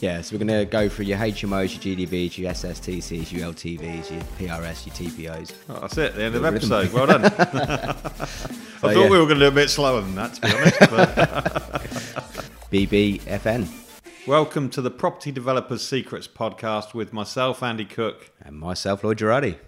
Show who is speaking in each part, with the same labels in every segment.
Speaker 1: Yeah, so we're going to go through your HMOs, your GDVs, your SSTCs, your LTVs, your PRS, your TPOs.
Speaker 2: Oh, that's it, the end of the episode. Well done. I thought
Speaker 1: yeah.
Speaker 2: we were going to do a bit slower than that, to be honest. But
Speaker 1: BBFN.
Speaker 2: welcome to the Property Developers Secrets podcast with myself, Andy Cook.
Speaker 1: And myself, Lloyd Girardi.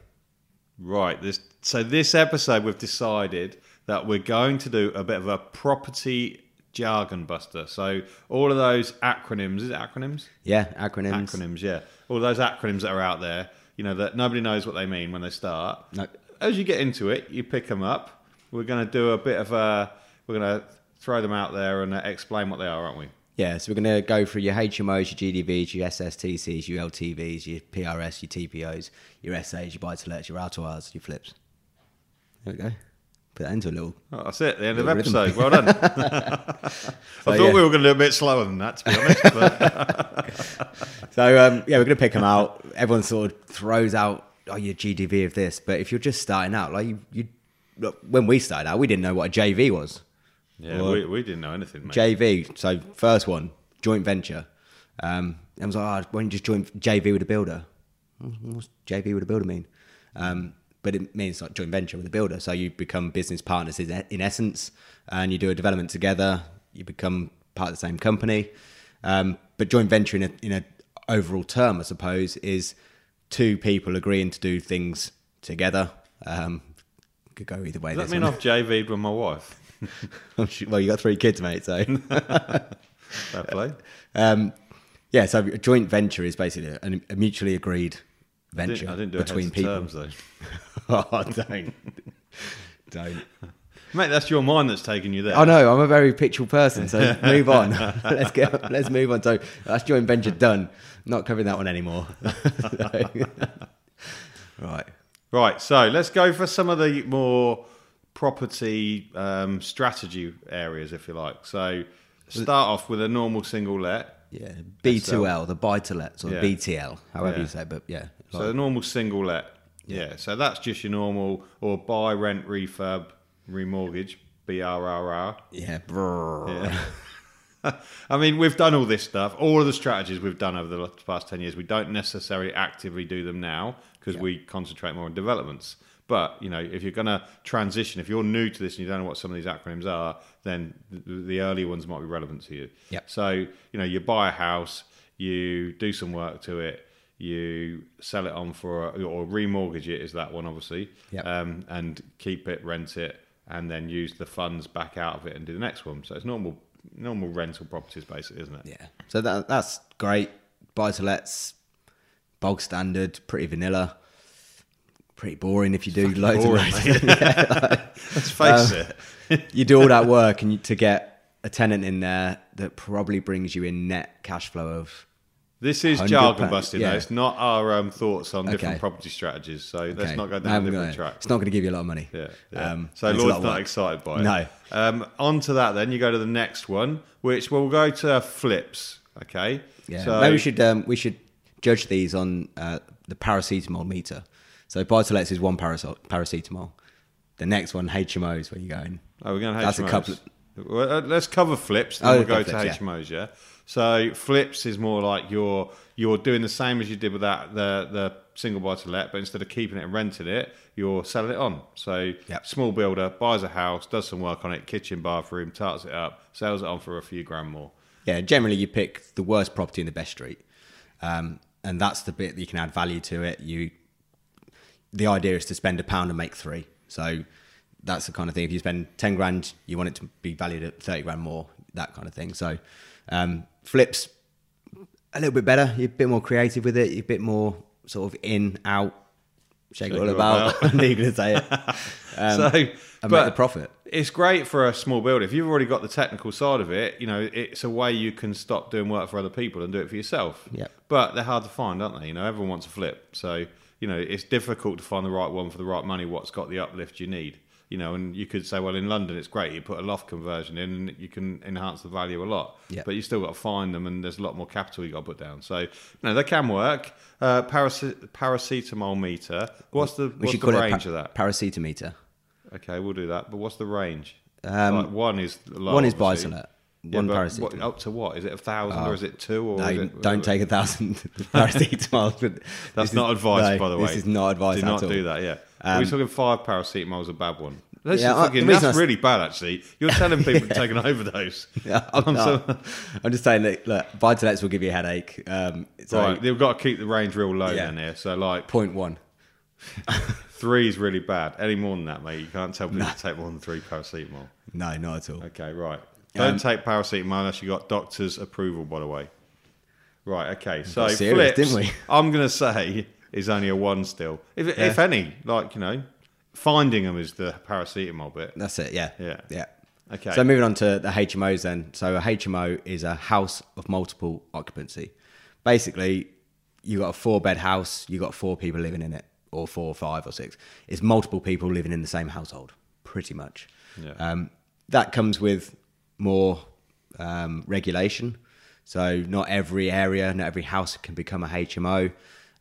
Speaker 2: Right. This so this episode we've decided that we're going to do a bit of a property jargon buster. So all of those acronyms, is it acronyms?
Speaker 1: Yeah, acronyms.
Speaker 2: Acronyms, yeah. All those acronyms that are out there, you know, that nobody knows what they mean when they start.
Speaker 1: No.
Speaker 2: As you get into it, you pick them up. We're going to do a bit of a, we're going to throw them out there and uh, explain what they are, aren't we?
Speaker 1: Yeah, so we're going to go through your HMOs, your GDVs, your SSTCs, your LTVs, your PRS, your TPOs, your SAs, your buy to lets, your R2Rs, your flips. There we go. Put that into a little.
Speaker 2: Oh, that's it, the end of the episode. Well done. I thought
Speaker 1: yeah.
Speaker 2: we were going to do a bit slower than that, to be honest. But
Speaker 1: So, um, yeah, we're going to pick them out. Everyone sort of throws out, oh, your GDV of this. But if you're just starting out, like you, you look, when we started out, we didn't know what a JV was.
Speaker 2: yeah, we, we didn't know anything, mate.
Speaker 1: JV. So first one, joint venture. Um, I was like, oh, why don't you just join JV with a builder? What's JV with a builder mean? Um, but it means like joint venture with a builder. So you become business partners in, in essence, and you do a development together. You become part of the same company. Um, but joint venture in a, in a overall term, I suppose, is two people agreeing to do things together. Um, could go either way.
Speaker 2: Does
Speaker 1: this
Speaker 2: that mean
Speaker 1: one.
Speaker 2: I've JV'd with my wife?
Speaker 1: well, you got three kids, mate. So.
Speaker 2: Fair play.
Speaker 1: Um, yeah, so a joint venture is basically a, a mutually agreed
Speaker 2: I
Speaker 1: venture
Speaker 2: didn't, I didn't do
Speaker 1: between people.
Speaker 2: terms, though.
Speaker 1: oh, don't, don't.
Speaker 2: Mate, that's your mind that's taking you there.
Speaker 1: I know. I'm a very pictural person, so move on. let's get, let's move on. So that's joint venture done. Not covering that one anymore. right.
Speaker 2: Right, so let's go for some of the more property um, strategy areas, if you like. So start off with a normal single let.
Speaker 1: Yeah, B2L, the buy to let, or
Speaker 2: Yeah.
Speaker 1: BTL, however
Speaker 2: Yeah.
Speaker 1: you say, but yeah.
Speaker 2: So a normal single let. Yeah. So that's just your normal or buy, rent, refurb, remortgage, BRRR.
Speaker 1: yeah, brrr.
Speaker 2: I mean, we've done all this stuff. All of the strategies we've done over the past 10 years, we don't necessarily actively do them now because we concentrate more on developments. But, you know, if you're going to transition, if you're new to this and you don't know what some of these acronyms are, then the, the early ones might be relevant to you.
Speaker 1: Yep.
Speaker 2: So, you know, you buy a house, you do some work to it, you sell it on for, or remortgage it, is that one, obviously,
Speaker 1: Yep.
Speaker 2: um, and keep it, rent it, and then use the funds back out of it and do the next one. So it's normal normal rental properties, basically, isn't it?
Speaker 1: Yeah. So that that's great. Buy to lets, bog standard, pretty vanilla. Pretty boring if you do loads
Speaker 2: boring,
Speaker 1: of loads.
Speaker 2: Let's face
Speaker 1: Um,
Speaker 2: it.
Speaker 1: you do all that work and you, to get a tenant in there that probably brings you in net cash flow of
Speaker 2: This is jargon busting,
Speaker 1: yeah.
Speaker 2: though. It's not our um, thoughts on different property strategies. So let's
Speaker 1: okay,
Speaker 2: not go down a different track.
Speaker 1: It's not going to give you a lot of money.
Speaker 2: Yeah. yeah.
Speaker 1: Um,
Speaker 2: so Lloyd's not excited by it.
Speaker 1: No.
Speaker 2: Um, on to that, then you go to the next one, which we'll go to flips. Okay.
Speaker 1: Yeah.
Speaker 2: So
Speaker 1: Maybe we should um, we should judge these on uh, the paracetamol meter. So buy to lets is one paracetamol. The next one HMOs where you going.
Speaker 2: Oh, we're going to HMOs.
Speaker 1: That's a couple
Speaker 2: Well, uh, let's cover flips, then
Speaker 1: Oh,
Speaker 2: we'll go
Speaker 1: okay,
Speaker 2: to
Speaker 1: flips.
Speaker 2: HMOs. Yeah. So flips is more like you're you're doing the same as you did with that the the single buy to let, but instead of keeping it and renting it, you're selling it on. So
Speaker 1: Yep.
Speaker 2: small builder buys a house, does some work on it, kitchen, bathroom, tarts it up, sells it on for a few grand more.
Speaker 1: Yeah, generally you pick the worst property in the best street, um, and that's the bit that you can add value to it. You, the idea is to spend a pound and make three. So that's the kind of thing. If you spend ten grand, you want it to be valued at thirty grand more. That kind of thing. So um, flips a little bit better. You're a bit more creative with it. You're a bit more sort of in out. Shake, it all
Speaker 2: it all
Speaker 1: about. I knew you were going to say it. Um,
Speaker 2: so,
Speaker 1: and
Speaker 2: but
Speaker 1: make the profit.
Speaker 2: It's great for a small builder. If you've already got the technical side of it, you know, it's a way you can stop doing work for other people and do it for yourself.
Speaker 1: Yep.
Speaker 2: But they're hard to find, aren't they? You know, everyone wants a flip. So, you know, it's difficult to find the right one for the right money, what's got the uplift you need. You know, and you could say, well, in London, it's great. You put a loft conversion in and you can enhance the value a lot.
Speaker 1: Yep.
Speaker 2: But you still got to find them and there's a lot more capital you got to put down. So, no, they can work. Uh, parace- paracetamol meter. What's the, what's the range
Speaker 1: a
Speaker 2: of that?
Speaker 1: paracetometer.
Speaker 2: Okay, we'll do that. But what's the range?
Speaker 1: Um,
Speaker 2: like one is low,
Speaker 1: one is
Speaker 2: obviously. Yeah,
Speaker 1: one
Speaker 2: but
Speaker 1: paracetamol.
Speaker 2: what- up to what? Is it a thousand or is it two? Or
Speaker 1: No,
Speaker 2: is it,
Speaker 1: don't take a thousand paracetamol. but
Speaker 2: That's
Speaker 1: this is-
Speaker 2: not advice,
Speaker 1: no,
Speaker 2: by the way.
Speaker 1: This is not advice
Speaker 2: Do not
Speaker 1: at all.
Speaker 2: do that. Yeah, we're we talking five paracetamol's a bad one? This
Speaker 1: Yeah,
Speaker 2: is fucking, that's
Speaker 1: I
Speaker 2: really bad, actually. You're telling people to take an overdose.
Speaker 1: Yeah, I'm,
Speaker 2: so-
Speaker 1: I'm just saying that look, Vitalex will give you a headache. Um, so
Speaker 2: right, they've got to keep the range real low
Speaker 1: Yeah.
Speaker 2: then here. So like
Speaker 1: point one.
Speaker 2: three is really bad. Any more than that, mate, you can't tell people to take more than three paracetamol.
Speaker 1: No, not at all.
Speaker 2: Okay, right. Don't
Speaker 1: Um,
Speaker 2: take paracetamol unless you got doctor's approval, by the way. Right. Okay. So
Speaker 1: serious,
Speaker 2: flips,
Speaker 1: didn't we?
Speaker 2: I'm going to say is only a one still, if if any. Like you know, finding them is the paracetamol bit.
Speaker 1: That's it. Yeah.
Speaker 2: Yeah.
Speaker 1: Yeah.
Speaker 2: Okay.
Speaker 1: So moving on to the HMOs then. So a HMO is a house of multiple occupancy. Basically, you got a four bed house, you got four people living in it, or four, or five, or six. It's multiple people living in the same household, pretty much.
Speaker 2: Yeah.
Speaker 1: Um, that comes with more um, regulation. So not every area, not every house can become a HMO.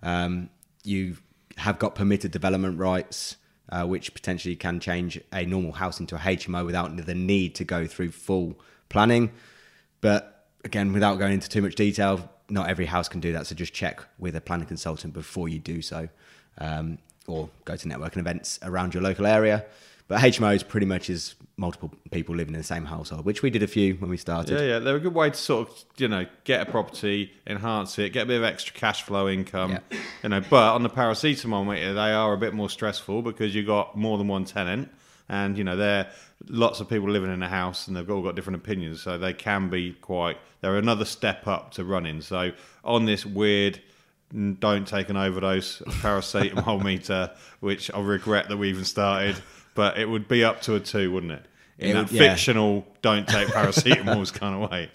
Speaker 1: Um, you have got permitted development rights, uh, which potentially can change a normal house into a HMO without the need to go through full planning. But again, without going into too much detail, not every house can do that. So just check with a planning consultant before you do so, um, or go to networking events around your local area. But HMOs pretty much is multiple people living in the same household, which we did a few when we started.
Speaker 2: Yeah, yeah, they're a good way to sort of, you know, get a property, enhance it, get a bit of extra cash flow income,
Speaker 1: Yeah.
Speaker 2: you know. But on the paracetamol meter, they are a bit more stressful because you've got more than one tenant, and you know, there lots of people living in a house, and they've all got different opinions, so they can be quite. They're another step up to running. So on this weird. Don't take an overdose paracetamol meter, which I regret that we even started. But it would be up to a two, wouldn't it? In
Speaker 1: It
Speaker 2: that
Speaker 1: would- yeah.
Speaker 2: fictional don't take paracetamols kind of way.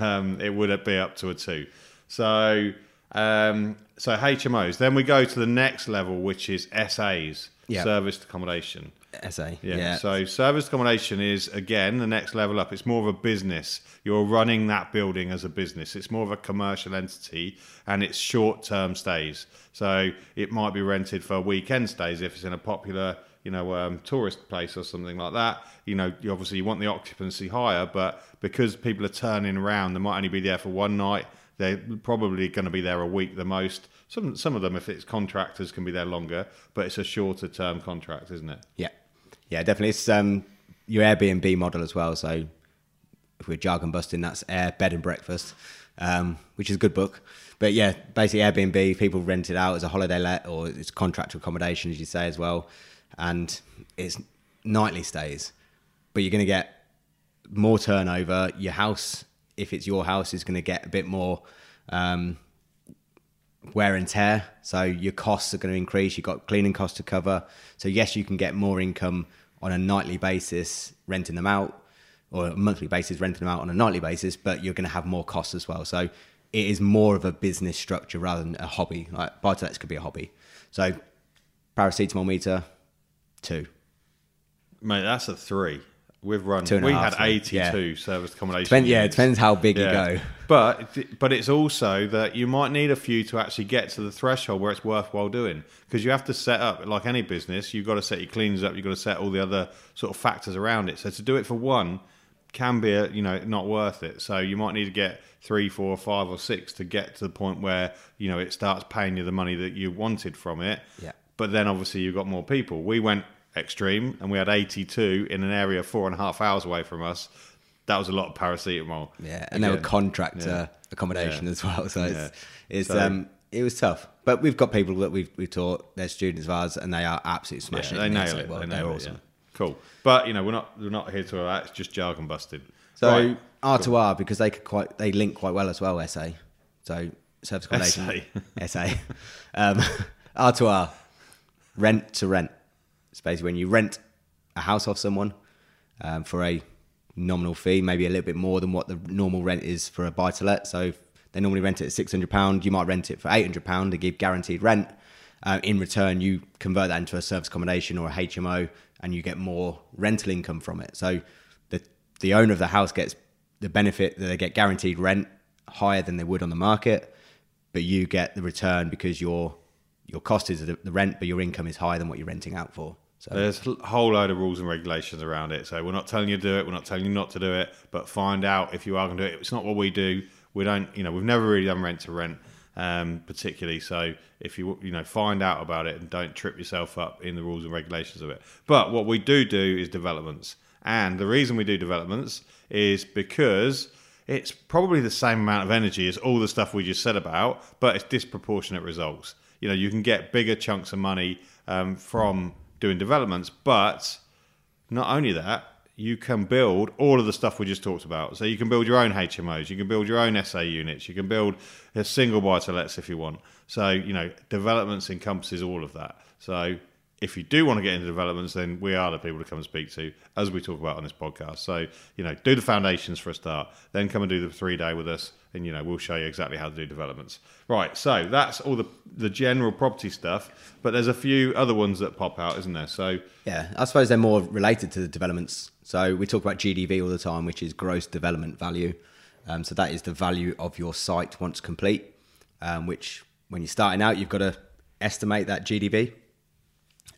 Speaker 2: Um, it would be up to a two. So, um, so HMOs. Then we go to the next level, which is SAs,
Speaker 1: Yeah.
Speaker 2: serviced accommodation.
Speaker 1: SA.
Speaker 2: Yeah.
Speaker 1: Yeah.
Speaker 2: So service accommodation is again the next level up. It's more of a business. You're running that building as a business. It's more of a commercial entity, and it's short-term stays. So it might be rented for weekend stays if it's in a popular, you know, um, tourist place or something like that. You know, you obviously you want the occupancy higher, but because people are turning around, they might only be there for one night. They're probably going to be there a week the most. Some some of them, if it's contractors, can be there longer, but it's a shorter term contract, isn't it?
Speaker 1: Yeah, yeah, definitely. It's um, your Airbnb model as well. So if we're jargon busting, that's air bed and breakfast, um, which is a good book. But yeah, basically Airbnb, people rent it out as a holiday let or it's contractual accommodation, as you say as well, and it's nightly stays. But you're going to get more turnover. Your house, if it's your house, is going to get a bit more. Um, wear and tear. So your costs are going to increase. You've got cleaning costs to cover. So yes, you can get more income on a nightly basis renting them out, or a monthly basis renting them out on a nightly basis. But you're going to have more costs as well. So it is more of a business structure rather than a hobby. Like buy to lets could be a hobby. So paracetamol meter two.
Speaker 2: Mate, that's a three. We've run.
Speaker 1: Two and a
Speaker 2: we
Speaker 1: half,
Speaker 2: had eighty-two
Speaker 1: Yeah.
Speaker 2: service accommodation.
Speaker 1: Depend, yeah, it
Speaker 2: units.
Speaker 1: depends how big you go.
Speaker 2: But but it's also that you might need a few to actually get to the threshold where it's worthwhile doing because you have to set up like any business. You've got to set your cleaners up. You've got to set all the other sort of factors around it. So to do it for one can be a, you know not worth it. So you might need to get three, four, five, or six to get to the point where you know it starts paying you the money that you wanted from it.
Speaker 1: Yeah.
Speaker 2: But then obviously you've got more people. We went extreme and we had 82 in an area four and a half hours away from us. That was a lot of paracetamol.
Speaker 1: Yeah, and they were contractor
Speaker 2: Yeah.
Speaker 1: accommodation
Speaker 2: Yeah.
Speaker 1: as well. So it's
Speaker 2: Yeah.
Speaker 1: it's
Speaker 2: So-
Speaker 1: um it was tough, but we've got people that we've we've taught. They're students of ours, and they are absolutely
Speaker 2: Yeah,
Speaker 1: smashing
Speaker 2: they
Speaker 1: it.
Speaker 2: nail it.
Speaker 1: well,
Speaker 2: they
Speaker 1: they're
Speaker 2: nail it,
Speaker 1: awesome.
Speaker 2: yeah. Cool. But you know, we're not we're not here to that. It's just jargon busting.
Speaker 1: So
Speaker 2: Right.
Speaker 1: R to R because they could quite they link quite well as well. SA, so service accommodation SA, um, R to R, rent to rent. It's basically when you rent a house off someone um, for a nominal fee, maybe a little bit more than what the normal rent is for a buy to let. So they normally rent it at six hundred pound, you might rent it for eight hundred pound to give guaranteed rent. Uh, in return, you convert that into a service accommodation or a HMO, and you get more rental income from it. So the the owner of the house gets the benefit that they get guaranteed rent higher than they would on the market, but you get the return because your your cost is the rent, but your income is higher than what you're renting out for. So
Speaker 2: There's a whole load of rules and regulations around it. So we're not telling you to do it. We're not telling you not to do it. But find out if you are going to do it. It's not what we do. We don't. You know, we've never really done rent to rent, um, particularly. So if you you know find out about it and don't trip yourself up in the rules and regulations of it. But what we do do is developments, and the reason we do developments is because it's probably the same amount of energy as all the stuff we just said about, but it's disproportionate results. You know, you can get bigger chunks of money um, from doing developments, but not only that, you can build all of the stuff we just talked about. So you can build your own HMOs, you can build your own SA units, you can build a single buy to lets if you want. So, you know, developments encompasses all of that. So if you do want to get into developments, then we are the people to come and speak to, as we talk about on this podcast. So, you know, do the foundations for a start, then come and do the three day with us, and you know, we'll show you exactly how to do developments. Right. So that's all the the general property stuff, but there's a few other ones that pop out, isn't there? So
Speaker 1: Yeah, I suppose they're more related to the developments. So we talk about GDV all the time, which is gross development value. Um, so that is the value of your site once complete. Um, which, when you're starting out, you've got to estimate that GDV,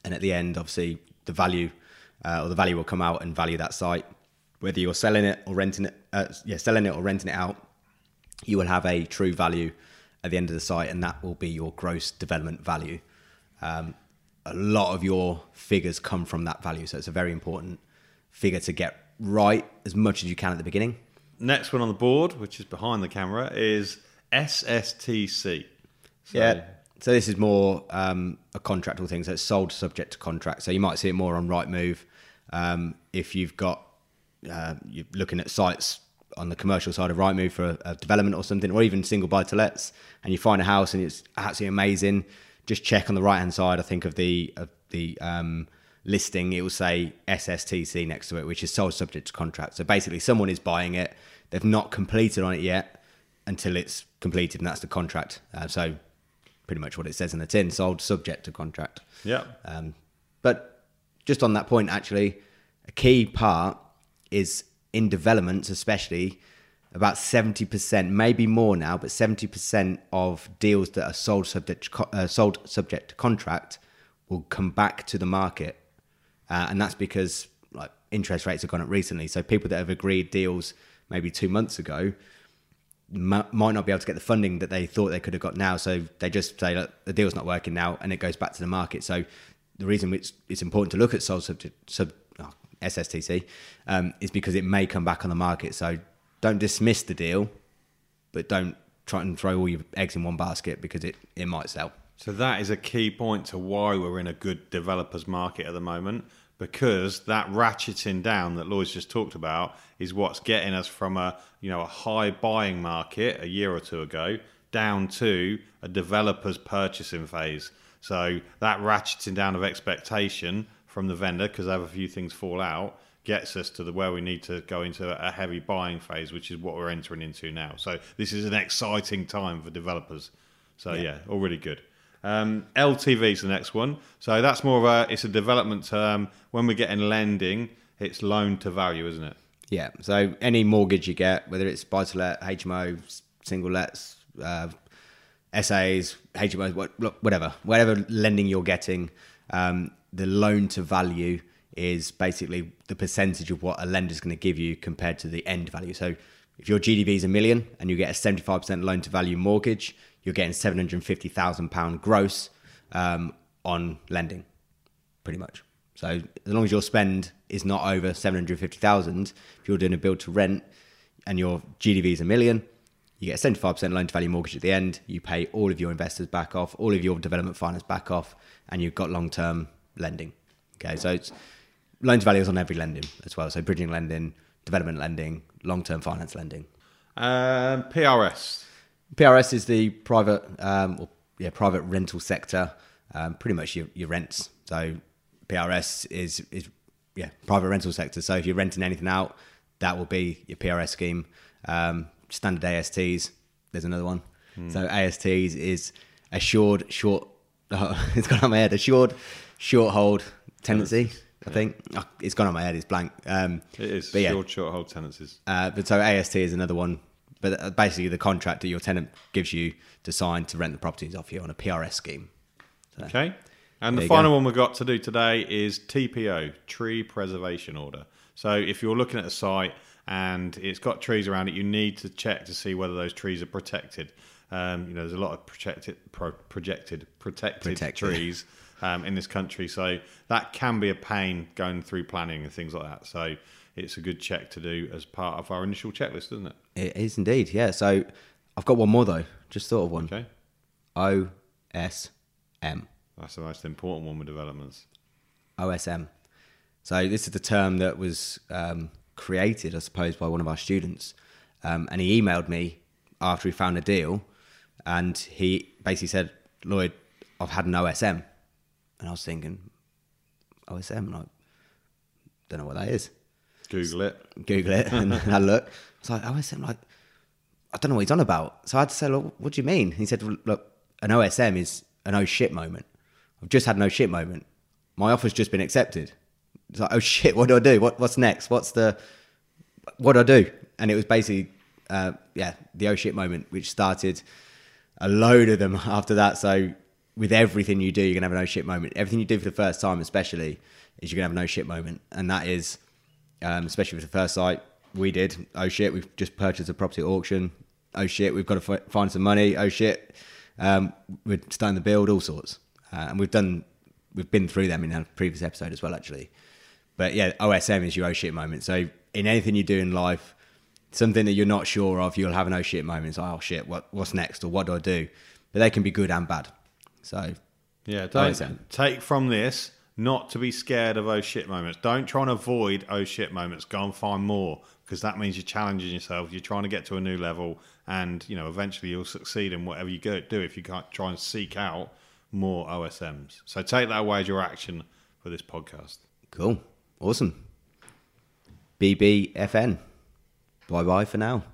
Speaker 1: and at the end, obviously, the value uh, or the value will come out and value that site. Whether you're selling it or renting it, uh, yeah, selling it or renting it out, you will have a true value at the end of the site, and that will be your gross development value. Um, a lot of your figures come from that value, so it's a very important figure to get right as much as you can at the beginning.
Speaker 2: next one on the board, which is behind the camera, is SSTC. So,
Speaker 1: Yeah. So this is more um, a contractual thing. So it's sold subject to contract. So you might see it more on Rightmove um, if you've got uh, you're looking at sites on the commercial side of Rightmove for a, a development or something, or even single buy to lets, and you find a house and it's absolutely amazing. Just check on the right hand side. I think of the of the um, listing, it will say SSTC next to it, which is sold subject to contract. So basically, someone is buying it. They've not completed on it yet until it's completed, and that's the contract. Uh, so pretty much what it says in the tin, sold subject to contract.
Speaker 2: Yeah.
Speaker 1: Um, but just on that point, actually, a key part is in developments, especially about 70%, maybe more now, but 70% of deals that are sold subject, to uh, sold subject to contract will come back to the market. Uh, and that's because like interest rates have gone up recently. So people that have agreed deals maybe two months ago m- might not be able to get the funding that they thought they could have got now. So they just say that the deal's not working now, and it goes back to the market. So the reason it's, it's important to look at sold subject sub oh, SSTC um, is because it may come back on the market. So don't dismiss the deal, but don't try and throw all your eggs in one basket because it, it might sell.
Speaker 2: So that is a key point to why we're in a good developers market at the moment because that ratcheting down that Lloyd's just talked about is what's getting us from a you know a high buying market a year or two ago down to a developer's purchasing phase. So that ratcheting down of expectation from the vendor because they have a few things fall out gets us to the where we need to go into a heavy buying phase, which is what we're entering into now. So this is an exciting time for developers. So yeah, all really good. Um, LTV is the next one. So that's more of a it's a development term. When we're getting lending, it's loan to value, isn't it?
Speaker 1: Yeah. So any mortgage you get, whether it's buy to let, HMO, single lets, uh, SAs, HMOs, whatever, whatever lending you're getting, um, the loan to value is basically the percentage of what a lender's going to give you compared to the end value. So if your GDV is a million and you get a 75% loan to value mortgage, you're getting £750,000 gross um, on lending, pretty much. So as long as your spend is not over 750,000, if you're doing a build to rent and your GDV is a million, you get a 75% loan to value mortgage at the end, you pay all of your investors back off, all of your development finance back off, and you've got long term lending. Okay, so it's loan to value is on every lending as well. So bridging lending, development lending, long term finance lending.
Speaker 2: Um, PRS.
Speaker 1: PRS is the private, um, or, yeah, private rental sector. Um, pretty much your, your rents. So PRS is is yeah private rental sector. So if you're renting anything out, that will be your PRS scheme. Um, standard ASTs. There's another one. So ASTs is assured short. Oh, it's gone on my head. Assured short hold tenancy. I think oh, it's gone on my head. It's blank. Um,
Speaker 2: It is
Speaker 1: But yeah.
Speaker 2: short, short hold tenancies.
Speaker 1: uh, but so AST is another one. But uh, basically, the contract that your tenant gives you to sign to rent the properties off you on a PRS scheme. So,
Speaker 2: Okay. And the final
Speaker 1: go.
Speaker 2: one we've got to do today is TPO, Tree Preservation Order. So if you're looking at a site and it's got trees around it, you need to check to see whether those trees are protected. Um, you know, there's a lot of protected, pro, projected, protected,
Speaker 1: Protected.
Speaker 2: trees um, in this country, so that can be a pain going through planning and things like that. So it's a good check to do as part of our initial checklist, isn't it?
Speaker 1: It is indeed, yeah. So I've got one more though. Just thought of one.
Speaker 2: Okay,
Speaker 1: OSM.
Speaker 2: that's the most important one with developments.
Speaker 1: OSM. So this is the term that was um, created, I suppose, by one of our students, um, and he emailed me after he found a deal, and he basically said, "Lloyd, I've had an OSM," and I was thinking, OSM, like, don't know what that is.
Speaker 2: Google it.
Speaker 1: Google it and I look. It's like OSM, like I don't know what he's on about. So I had to say, look, what do you mean? He said, look, an OSM is an oh shit moment. I've just had an oh shit moment. My offer's just been accepted. It's like, oh shit, what do I do? What, what's next? What's the, what do I do? And it was basically, uh, yeah, the oh shit moment, which started a load of them after that. So with everything you do, you're gonna have an oh shit moment. Everything you do for the first time, especially, is you're gonna have an oh shit moment, and that is, um, especially for the first site we did. Oh shit, we've just purchased a property at auction. Oh shit, we've got to fi- find some money. Oh shit, um, we're starting to build all sorts, uh, and we've done, we've been through them in a previous episode as well, actually. But yeah, OSM is your oh shit moment. So in anything you do in life, something that you're not sure of, you'll have an oh shit moment. It's like, oh shit, what what's next, or what do I do? But they can be good and bad. So
Speaker 2: Yeah, don't
Speaker 1: OSM.
Speaker 2: take from this not to be scared of oh shit moments. Don't try and avoid oh shit moments. Go and find more because that means you're challenging yourself. You're trying to get to a new level, and you know eventually you'll succeed in whatever you do if you can't try and seek out more OSMs. So take that away as your action for this podcast.
Speaker 1: cool, awesome. BBFN. Bye bye for now.